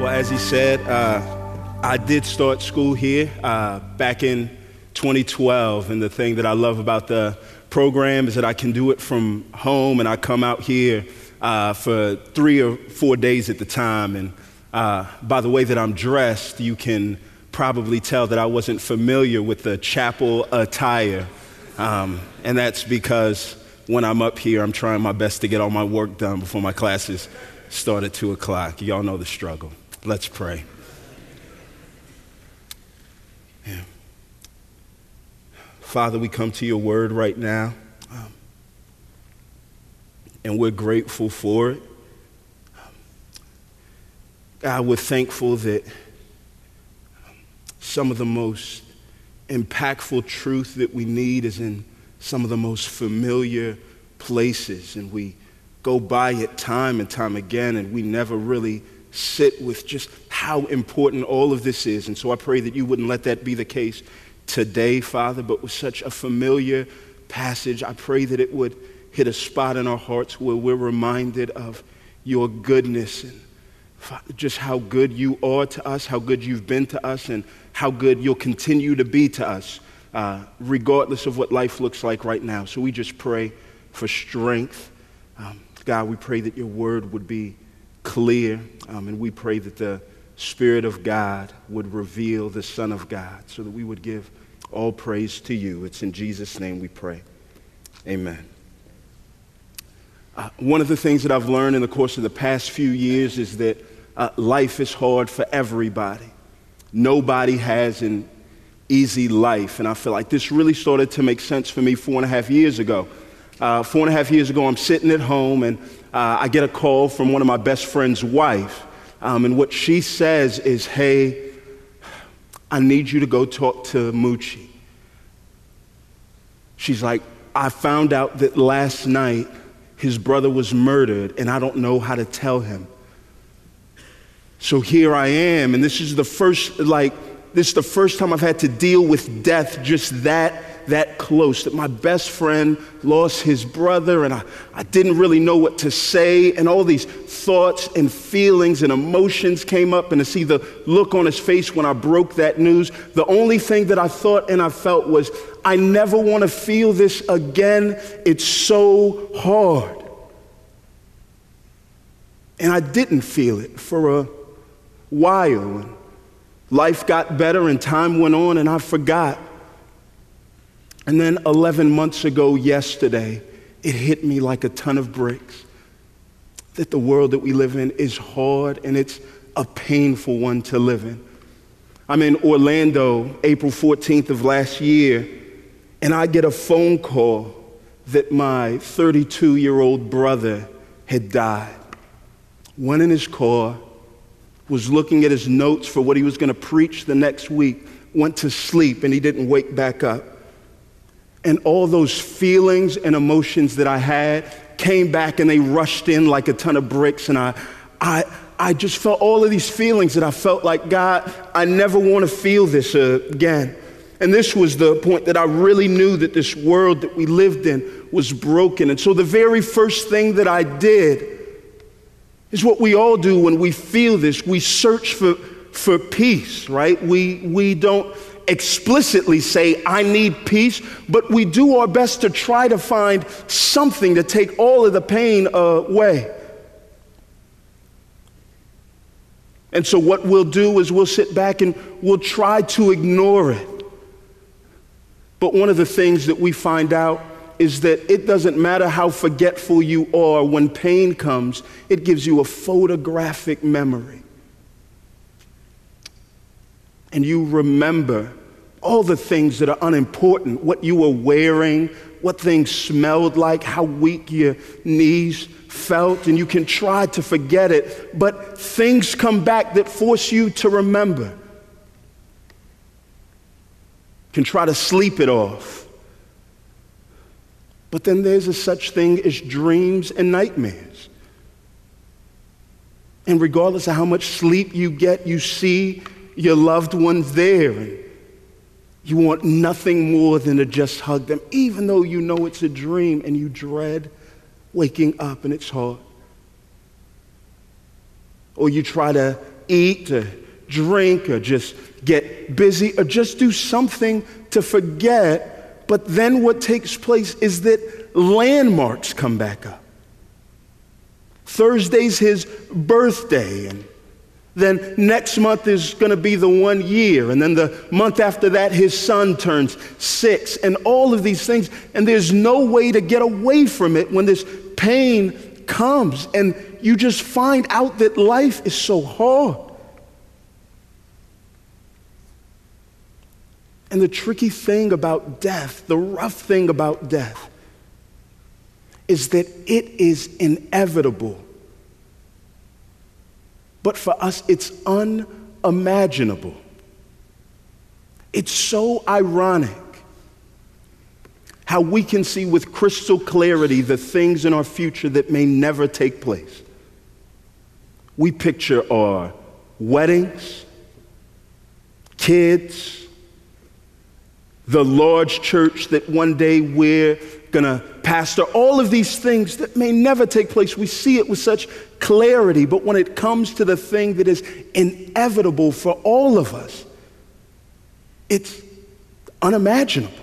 Well, as he said, uh, I did start school here uh, back in 2012, and the thing that I love about the program is that I can do it from home, and I come out here uh, for three or four days at the time. And uh, by the way that I'm dressed, you can probably tell that I wasn't familiar with the chapel attire. Um, and that's because when I'm up here, I'm trying my best to get all my work done before my classes start at 2 o'clock. Y'all know the struggle. Let's pray. Yeah. Father, we come to your word right now, um, and we're grateful for it. God, we're thankful that some of the most impactful truth that we need is in some of the most familiar places, and we go by it time and time again, and we never really sit with just how important all of this is. And so I pray that you wouldn't let that be the case today, Father, but with such a familiar passage, I pray that it would hit a spot in our hearts where we're reminded of your goodness and just how good you are to us, how good you've been to us, and how good you'll continue to be to us, uh, regardless of what life looks like right now. So we just pray for strength. Um, God, we pray that your word would be clear, um, and we pray that the Spirit of God would reveal the Son of God so that we would give all praise to you. It's in Jesus' name we pray. Amen. Uh, one of the things that I've learned in the course of the past few years is that uh, life is hard for everybody. Nobody has an easy life. And I feel like this really started to make sense for me four and a half years ago. Uh, four and a half years ago, I'm sitting at home and uh, I get a call from one of my best friend's wife. Um, and what she says is, Hey, I need you to go talk to Moochie. She's like, I found out that last night his brother was murdered and I don't know how to tell him. So here I am, and this is the first, like, this is the first time I've had to deal with death just that that close that my best friend lost his brother and I, I didn't really know what to say and all these thoughts and feelings and emotions came up and to see the look on his face when I broke that news the only thing that I thought and I felt was I never want to feel this again it's so hard and I didn't feel it for a while. Life got better and time went on and I forgot. And then 11 months ago, yesterday, it hit me like a ton of bricks that the world that we live in is hard and it's a painful one to live in. I'm in Orlando, April 14th of last year, and I get a phone call that my 32 year old brother had died. Went in his car, was looking at his notes for what he was going to preach the next week, went to sleep, and he didn't wake back up. And all those feelings and emotions that I had came back and they rushed in like a ton of bricks. And I, I, I just felt all of these feelings that I felt like, God, I never want to feel this again. And this was the point that I really knew that this world that we lived in was broken. And so the very first thing that I did is what we all do when we feel this. We search for, for peace, right? We, we don't explicitly say, I need peace, but we do our best to try to find something to take all of the pain away. And so, what we'll do is we'll sit back and we'll try to ignore it. But one of the things that we find out is that it doesn't matter how forgetful you are, when pain comes, it gives you a photographic memory. And you remember all the things that are unimportant what you were wearing, what things smelled like, how weak your knees felt, and you can try to forget it, but things come back that force you to remember. Can try to sleep it off. But then there's a such thing as dreams and nightmares. And regardless of how much sleep you get, you see your loved ones there. And you want nothing more than to just hug them, even though you know it's a dream and you dread waking up and it's hard. Or you try to eat or drink or just get busy or just do something to forget. But then what takes place is that landmarks come back up. Thursday's his birthday, and then next month is going to be the one year. And then the month after that, his son turns six, and all of these things. And there's no way to get away from it when this pain comes. And you just find out that life is so hard. And the tricky thing about death, the rough thing about death, is that it is inevitable. But for us, it's unimaginable. It's so ironic how we can see with crystal clarity the things in our future that may never take place. We picture our weddings, kids, the large church that one day we're going to pastor, all of these things that may never take place. We see it with such clarity, but when it comes to the thing that is inevitable for all of us, it's unimaginable.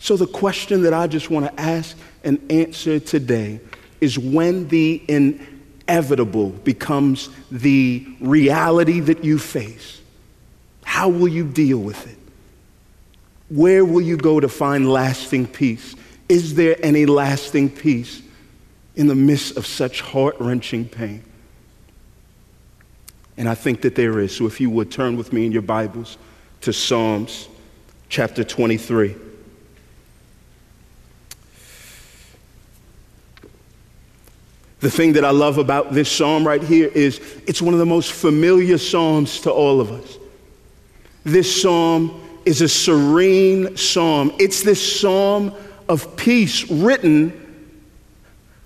So, the question that I just want to ask and answer today is when the inevitable becomes the reality that you face, how will you deal with it? Where will you go to find lasting peace? Is there any lasting peace in the midst of such heart wrenching pain? And I think that there is. So if you would turn with me in your Bibles to Psalms chapter 23. The thing that I love about this psalm right here is it's one of the most familiar psalms to all of us. This psalm is a serene psalm. It's this psalm of peace written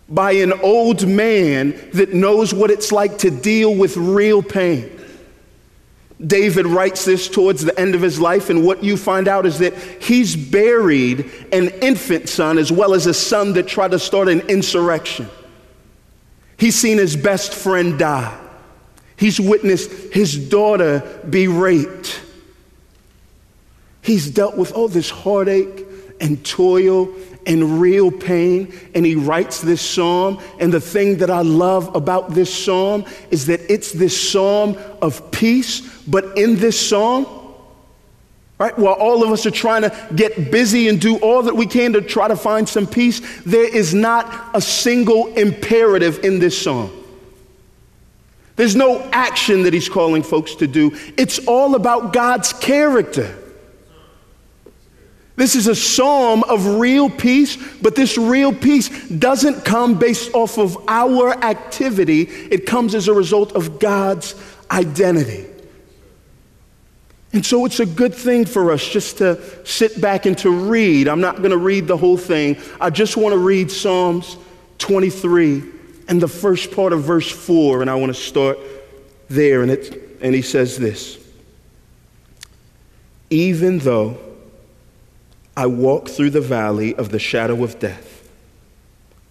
by an old man that knows what it's like to deal with real pain. David writes this towards the end of his life, and what you find out is that he's buried an infant son as well as a son that tried to start an insurrection. He's seen his best friend die. He's witnessed his daughter be raped. He's dealt with all this heartache and toil and real pain, and he writes this psalm. And the thing that I love about this psalm is that it's this psalm of peace, but in this psalm, right, while all of us are trying to get busy and do all that we can to try to find some peace, there is not a single imperative in this psalm. There's no action that he's calling folks to do. It's all about God's character. This is a psalm of real peace, but this real peace doesn't come based off of our activity, it comes as a result of God's identity. And so it's a good thing for us just to sit back and to read. I'm not going to read the whole thing. I just want to read Psalms 23 and the first part of verse 4, and I want to start there. And, it, and he says this Even though I walk through the valley of the shadow of death.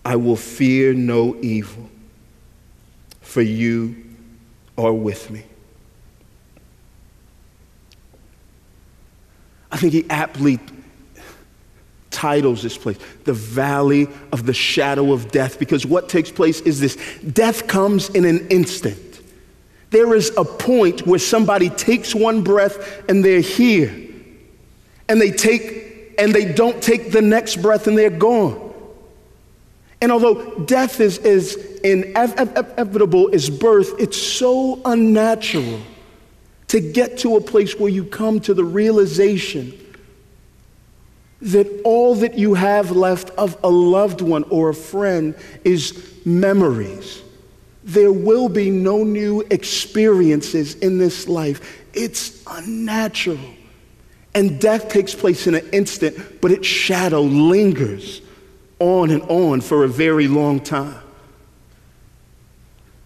I will fear no evil, for you are with me. I think he aptly titles this place the valley of the shadow of death because what takes place is this death comes in an instant. There is a point where somebody takes one breath and they're here. And they take and they don't take the next breath and they're gone. And although death is, is inevitable as birth, it's so unnatural to get to a place where you come to the realization that all that you have left of a loved one or a friend is memories. There will be no new experiences in this life. It's unnatural. And death takes place in an instant, but its shadow lingers on and on for a very long time.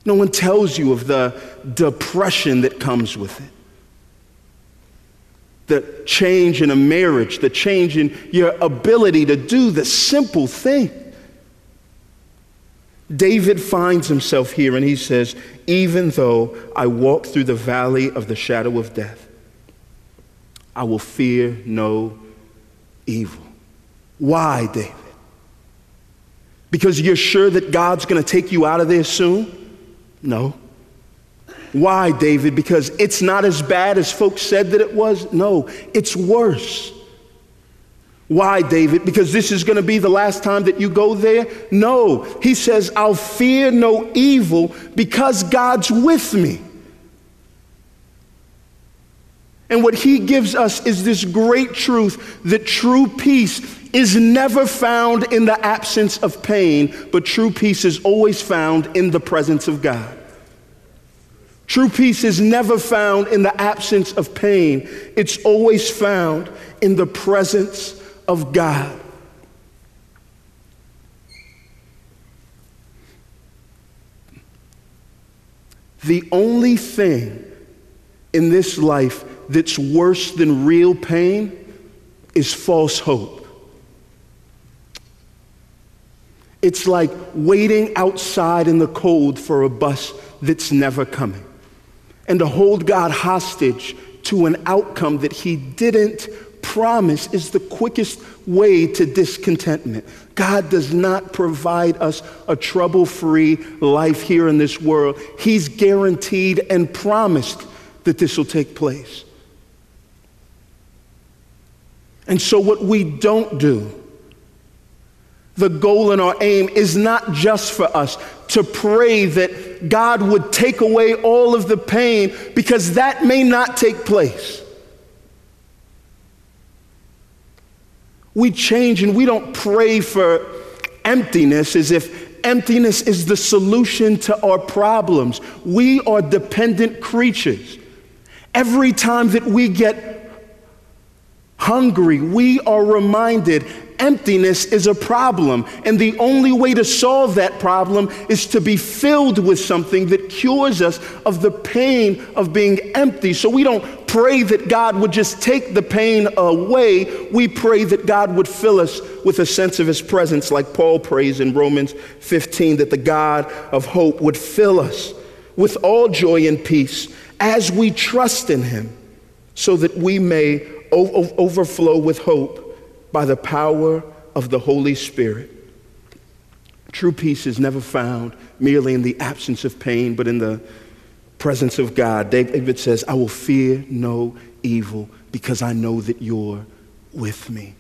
No one tells you of the depression that comes with it the change in a marriage, the change in your ability to do the simple thing. David finds himself here and he says, Even though I walk through the valley of the shadow of death, I will fear no evil. Why, David? Because you're sure that God's going to take you out of there soon? No. Why, David? Because it's not as bad as folks said that it was? No, it's worse. Why, David? Because this is going to be the last time that you go there? No. He says, I'll fear no evil because God's with me. And what he gives us is this great truth that true peace is never found in the absence of pain, but true peace is always found in the presence of God. True peace is never found in the absence of pain, it's always found in the presence of God. The only thing in this life that's worse than real pain is false hope. It's like waiting outside in the cold for a bus that's never coming and to hold God hostage to an outcome that He didn't promise is the quickest way to discontentment. God does not provide us a trouble free life here in this world. He's guaranteed and promised that this will take place. And so, what we don't do, the goal and our aim is not just for us to pray that God would take away all of the pain because that may not take place. We change and we don't pray for emptiness as if emptiness is the solution to our problems. We are dependent creatures. Every time that we get hungry, we are reminded emptiness is a problem. And the only way to solve that problem is to be filled with something that cures us of the pain of being empty. So we don't pray that God would just take the pain away. We pray that God would fill us with a sense of his presence, like Paul prays in Romans 15, that the God of hope would fill us with all joy and peace as we trust in him, so that we may overflow with hope by the power of the Holy Spirit. True peace is never found merely in the absence of pain, but in the presence of God. David says, I will fear no evil because I know that you're with me.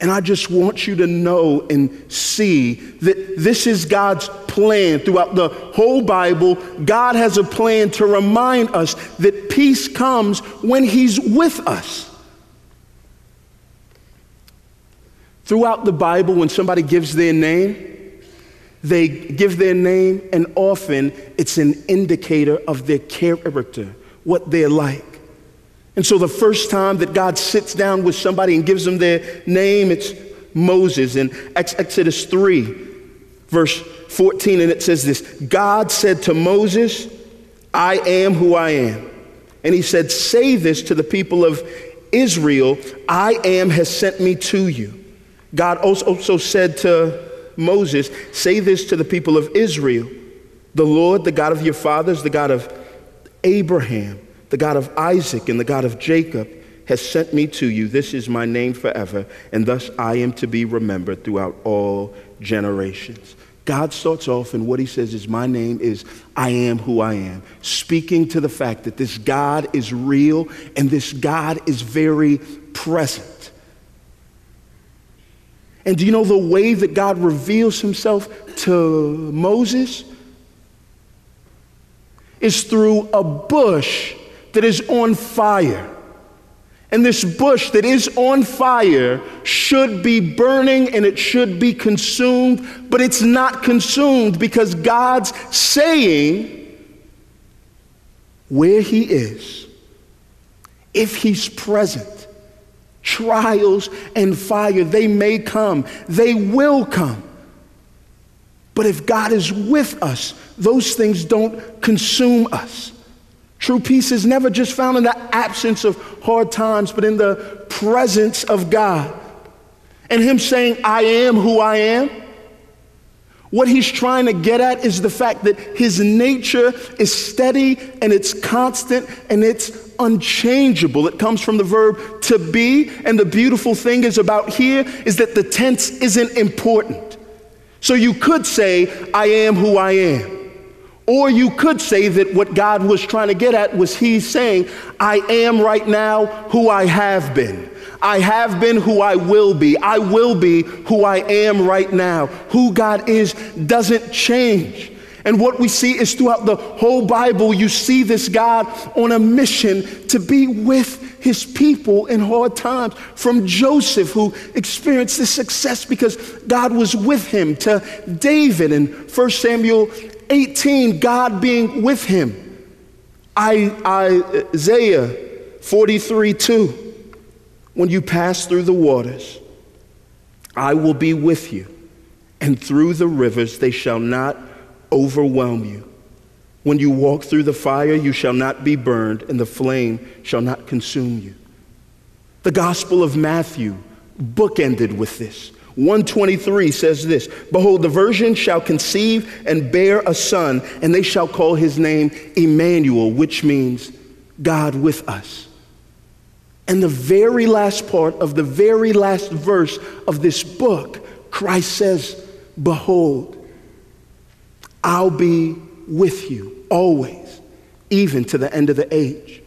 And I just want you to know and see that this is God's plan throughout the whole Bible. God has a plan to remind us that peace comes when He's with us. Throughout the Bible, when somebody gives their name, they give their name, and often it's an indicator of their character, what they're like. And so the first time that God sits down with somebody and gives them their name, it's Moses in Exodus 3, verse 14, and it says this God said to Moses, I am who I am. And he said, Say this to the people of Israel I am has sent me to you. God also said to Moses, Say this to the people of Israel The Lord, the God of your fathers, the God of Abraham, the God of Isaac, and the God of Jacob, has sent me to you. This is my name forever, and thus I am to be remembered throughout all generations. God starts off, and what he says is, My name is I am who I am, speaking to the fact that this God is real and this God is very present. And do you know the way that God reveals himself to Moses? Is through a bush that is on fire. And this bush that is on fire should be burning and it should be consumed, but it's not consumed because God's saying where He is, if He's present, trials and fire, they may come, they will come. But if God is with us, those things don't consume us. True peace is never just found in the absence of hard times, but in the presence of God. And Him saying, I am who I am. What he's trying to get at is the fact that his nature is steady and it's constant and it's unchangeable. It comes from the verb to be. And the beautiful thing is about here is that the tense isn't important. So you could say, I am who I am. Or you could say that what God was trying to get at was He's saying, I am right now who I have been. I have been who I will be. I will be who I am right now. Who God is doesn't change. And what we see is throughout the whole Bible, you see this God on a mission to be with his people in hard times. From Joseph, who experienced this success because God was with him, to David in 1 Samuel 18, God being with him. I, Isaiah 43 2. When you pass through the waters, I will be with you, and through the rivers they shall not overwhelm you. When you walk through the fire, you shall not be burned, and the flame shall not consume you. The Gospel of Matthew bookended with this. 123 says this Behold, the virgin shall conceive and bear a son, and they shall call his name Emmanuel, which means God with us. And the very last part of the very last verse of this book, Christ says, Behold, I'll be with you always, even to the end of the age.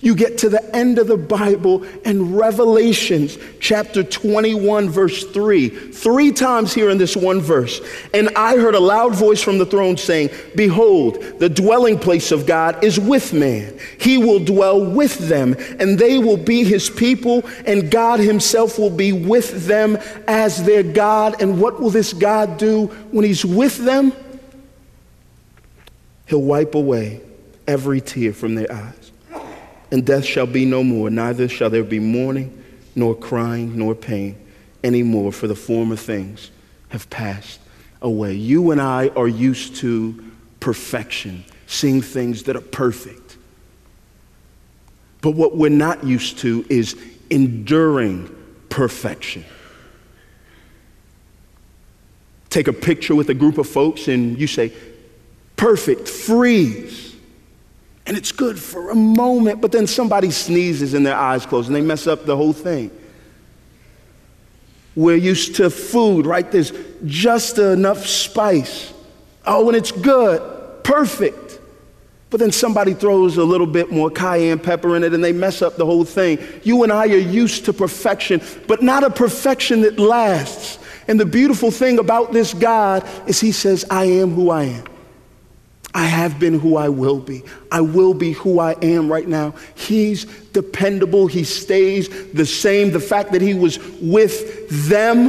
You get to the end of the Bible and Revelations chapter 21, verse 3, three times here in this one verse. And I heard a loud voice from the throne saying, Behold, the dwelling place of God is with man. He will dwell with them, and they will be his people, and God himself will be with them as their God. And what will this God do when he's with them? He'll wipe away every tear from their eyes and death shall be no more, neither shall there be mourning, nor crying, nor pain anymore, for the former things have passed away. You and I are used to perfection, seeing things that are perfect. But what we're not used to is enduring perfection. Take a picture with a group of folks and you say, perfect, freeze. And it's good for a moment, but then somebody sneezes and their eyes close and they mess up the whole thing. We're used to food, right? There's just enough spice. Oh, and it's good, perfect. But then somebody throws a little bit more cayenne pepper in it and they mess up the whole thing. You and I are used to perfection, but not a perfection that lasts. And the beautiful thing about this God is He says, I am who I am. I have been who I will be. I will be who I am right now. He's dependable. He stays the same. The fact that He was with them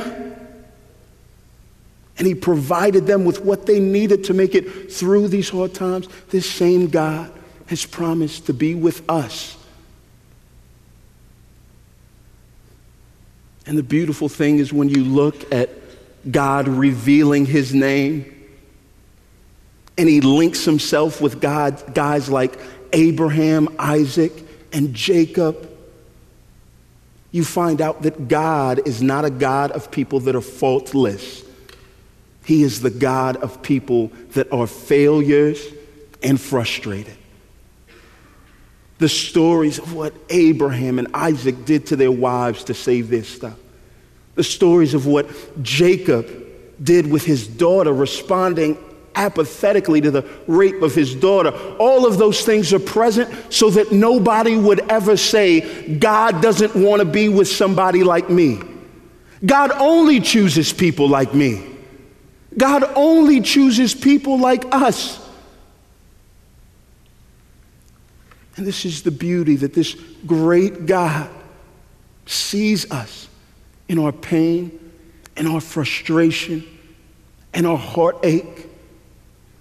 and He provided them with what they needed to make it through these hard times, this same God has promised to be with us. And the beautiful thing is when you look at God revealing His name and he links himself with God, guys like Abraham, Isaac, and Jacob. You find out that God is not a God of people that are faultless. He is the God of people that are failures and frustrated. The stories of what Abraham and Isaac did to their wives to save their stuff. The stories of what Jacob did with his daughter responding apathetically to the rape of his daughter. All of those things are present so that nobody would ever say, God doesn't want to be with somebody like me. God only chooses people like me. God only chooses people like us. And this is the beauty that this great God sees us in our pain, in our frustration, and our heartache,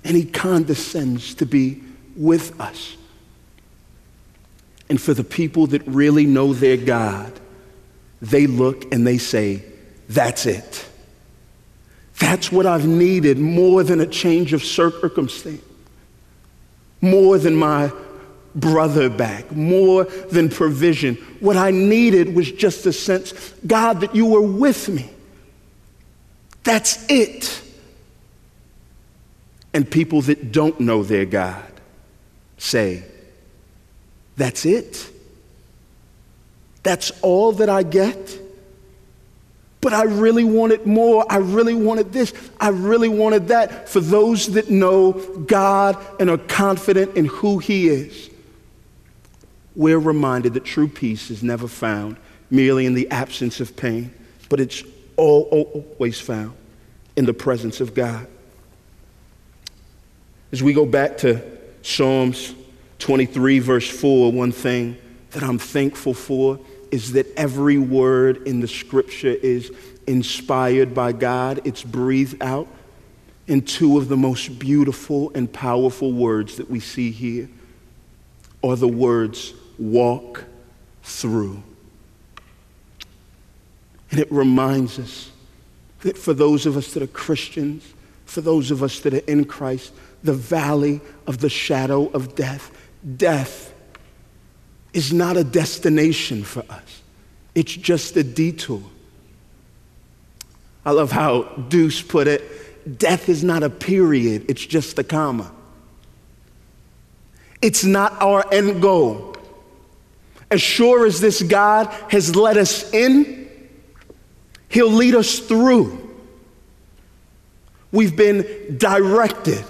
and He condescends to be with us. And for the people that really know their God, they look and they say, That's it. That's what I've needed more than a change of circumstance, more than my brother back, more than provision. What I needed was just a sense, God, that you were with me. That's it. And people that don't know their God say, That's it. That's all that I get. But I really wanted more. I really wanted this. I really wanted that. For those that know God and are confident in who He is, we're reminded that true peace is never found merely in the absence of pain, but it's all, always found in the presence of God. As we go back to Psalms 23, verse 4, one thing that I'm thankful for is that every word in the scripture is inspired by God, it's breathed out. And two of the most beautiful and powerful words that we see here are the words walk through. And it reminds us that for those of us that are Christians, for those of us that are in Christ, the valley of the shadow of death, death is not a destination for us, it's just a detour. I love how Deuce put it death is not a period, it's just a comma. It's not our end goal. As sure as this God has let us in, He'll lead us through. We've been directed,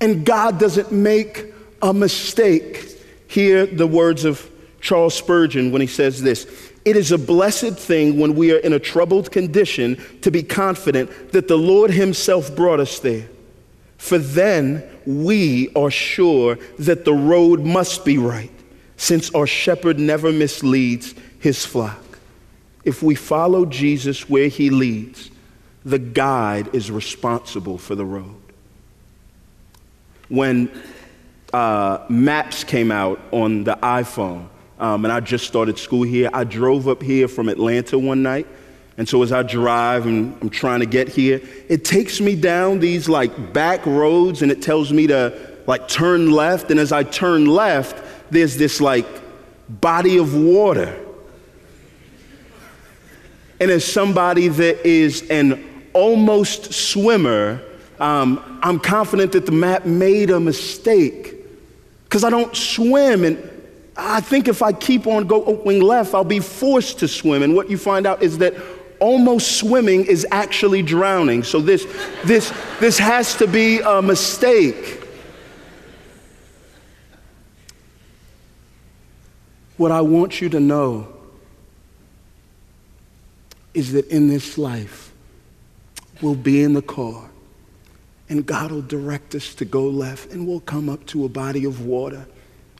and God doesn't make a mistake. Hear the words of Charles Spurgeon when he says this It is a blessed thing when we are in a troubled condition to be confident that the Lord Himself brought us there. For then we are sure that the road must be right, since our shepherd never misleads his flock. If we follow Jesus where he leads, the guide is responsible for the road. When uh, maps came out on the iPhone, um, and I just started school here. I drove up here from Atlanta one night. And so as I drive and I'm trying to get here, it takes me down these like back roads and it tells me to like turn left. And as I turn left, there's this like body of water. And as somebody that is an almost swimmer, um, I'm confident that the map made a mistake because I don't swim. And I think if I keep on going left, I'll be forced to swim. And what you find out is that almost swimming is actually drowning. So this, this, this has to be a mistake. What I want you to know is that in this life, we'll be in the car and God will direct us to go left, and we'll come up to a body of water,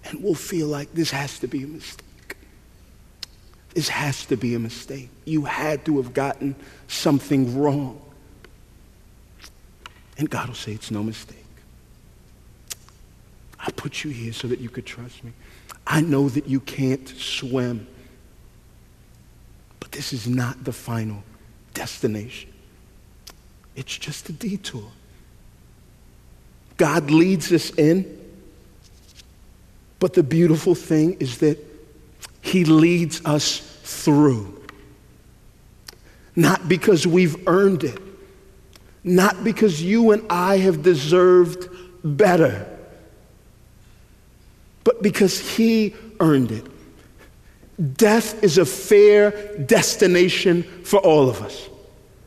and we'll feel like this has to be a mistake. This has to be a mistake. You had to have gotten something wrong. And God will say, It's no mistake. I put you here so that you could trust me. I know that you can't swim, but this is not the final destination. It's just a detour. God leads us in. But the beautiful thing is that He leads us through. Not because we've earned it, not because you and I have deserved better, but because He earned it. Death is a fair destination for all of us.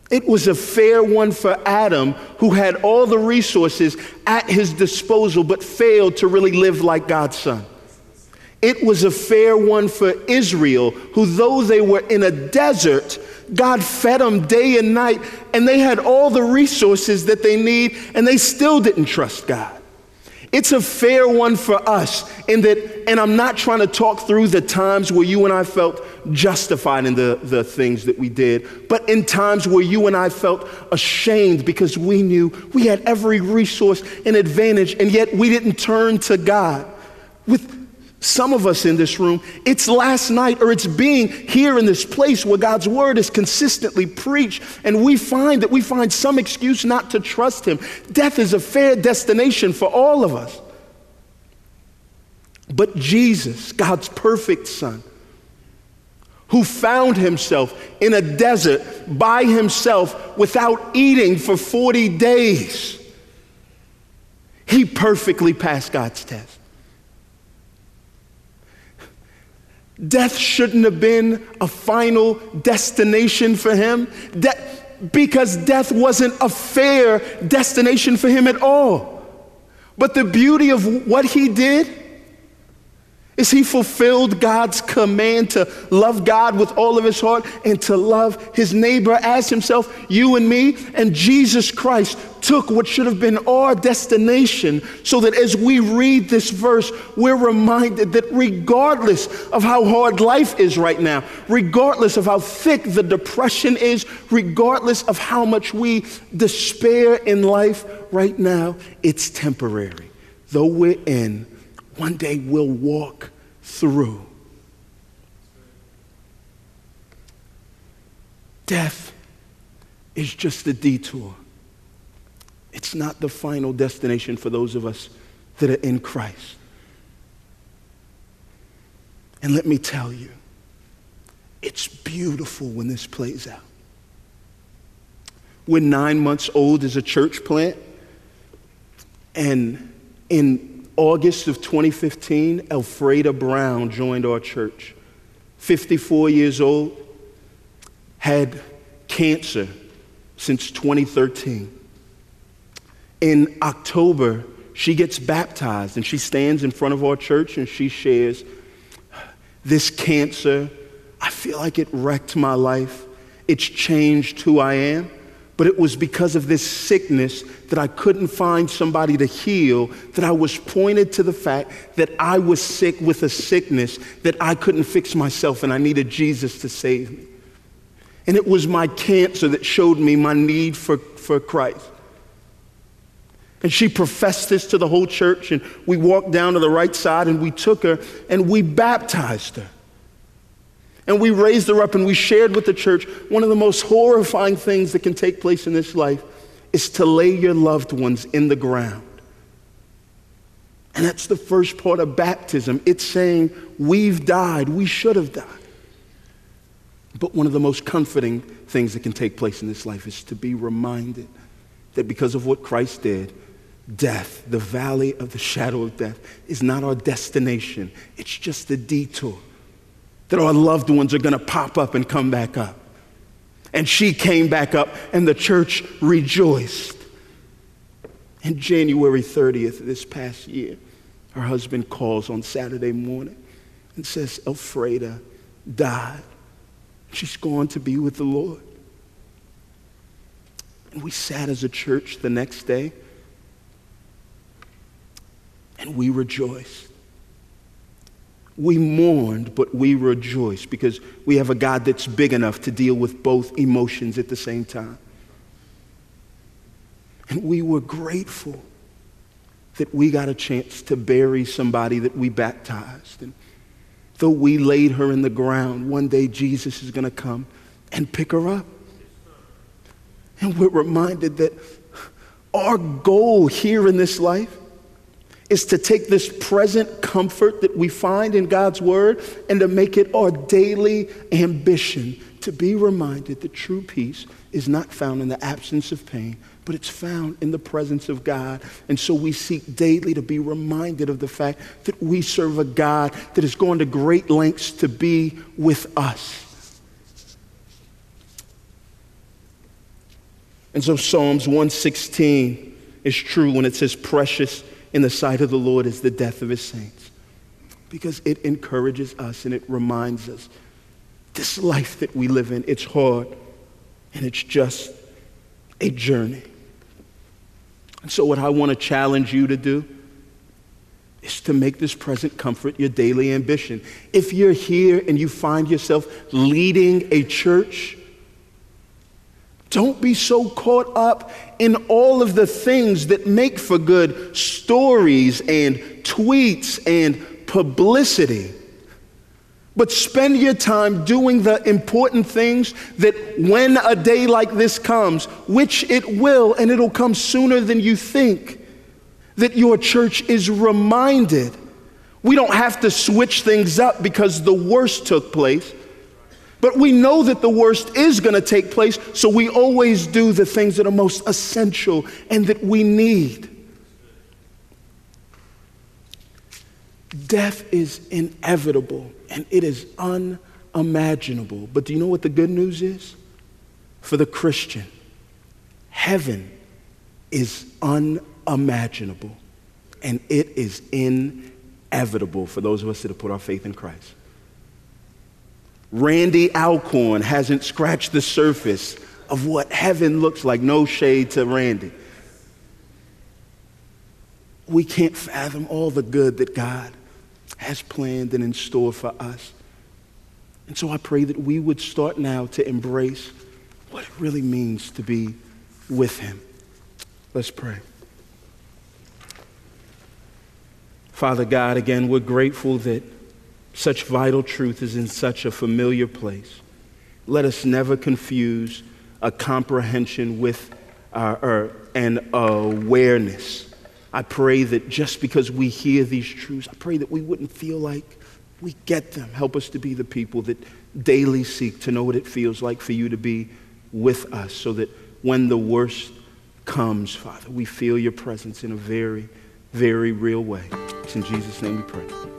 It was a fair one for Adam, who had all the resources at his disposal but failed to really live like God's son. It was a fair one for Israel, who, though they were in a desert, God fed them day and night, and they had all the resources that they need, and they still didn't trust God. It's a fair one for us in that, and I'm not trying to talk through the times where you and I felt justified in the, the things that we did, but in times where you and I felt ashamed because we knew we had every resource and advantage, and yet we didn't turn to God. With some of us in this room, it's last night or it's being here in this place where God's word is consistently preached, and we find that we find some excuse not to trust Him. Death is a fair destination for all of us. But Jesus, God's perfect Son, who found himself in a desert by himself without eating for 40 days, he perfectly passed God's test. Death shouldn't have been a final destination for him De- because death wasn't a fair destination for him at all. But the beauty of what he did is he fulfilled God's command to love God with all of his heart and to love his neighbor as himself, you and me. And Jesus Christ took what should have been our destination so that as we read this verse, we're reminded that regardless of how hard life is right now, regardless of how thick the depression is, regardless of how much we despair in life right now, it's temporary. Though we're in one day we'll walk through. Death is just a detour. It's not the final destination for those of us that are in Christ. And let me tell you, it's beautiful when this plays out. We're nine months old as a church plant, and in August of 2015, Elfreda Brown joined our church. 54 years old, had cancer since 2013. In October, she gets baptized and she stands in front of our church and she shares this cancer. I feel like it wrecked my life. It's changed who I am but it was because of this sickness that I couldn't find somebody to heal that I was pointed to the fact that I was sick with a sickness that I couldn't fix myself and I needed Jesus to save me. And it was my cancer that showed me my need for, for Christ. And she professed this to the whole church, and we walked down to the right side and we took her and we baptized her. And we raised her up and we shared with the church one of the most horrifying things that can take place in this life is to lay your loved ones in the ground. And that's the first part of baptism. It's saying, We've died, we should have died. But one of the most comforting things that can take place in this life is to be reminded that because of what Christ did, death, the valley of the shadow of death, is not our destination, it's just a detour that our loved ones are going to pop up and come back up. And she came back up, and the church rejoiced. And January 30th, this past year, her husband calls on Saturday morning and says, Elfreda died. She's gone to be with the Lord. And we sat as a church the next day, and we rejoiced. We mourned, but we rejoiced because we have a God that's big enough to deal with both emotions at the same time. And we were grateful that we got a chance to bury somebody that we baptized. And though we laid her in the ground, one day Jesus is going to come and pick her up. And we're reminded that our goal here in this life is to take this present comfort that we find in God's Word and to make it our daily ambition to be reminded that true peace is not found in the absence of pain, but it's found in the presence of God. And so we seek daily to be reminded of the fact that we serve a God that has gone to great lengths to be with us. And so Psalms 116 is true when it says, Precious in the sight of the Lord is the death of his saints. Because it encourages us and it reminds us this life that we live in, it's hard and it's just a journey. And so, what I want to challenge you to do is to make this present comfort your daily ambition. If you're here and you find yourself leading a church, don't be so caught up in all of the things that make for good stories and tweets and publicity. But spend your time doing the important things that when a day like this comes, which it will, and it'll come sooner than you think, that your church is reminded. We don't have to switch things up because the worst took place. But we know that the worst is going to take place, so we always do the things that are most essential and that we need. Death is inevitable and it is unimaginable. But do you know what the good news is? For the Christian, heaven is unimaginable and it is inevitable for those of us that have put our faith in Christ. Randy Alcorn hasn't scratched the surface of what heaven looks like. No shade to Randy. We can't fathom all the good that God has planned and in store for us. And so I pray that we would start now to embrace what it really means to be with Him. Let's pray. Father God, again, we're grateful that such vital truth is in such a familiar place. Let us never confuse a comprehension with uh, our, an awareness. I pray that just because we hear these truths, I pray that we wouldn't feel like we get them. Help us to be the people that daily seek to know what it feels like for you to be with us so that when the worst comes, Father, we feel your presence in a very, very real way. It's in Jesus' name we pray.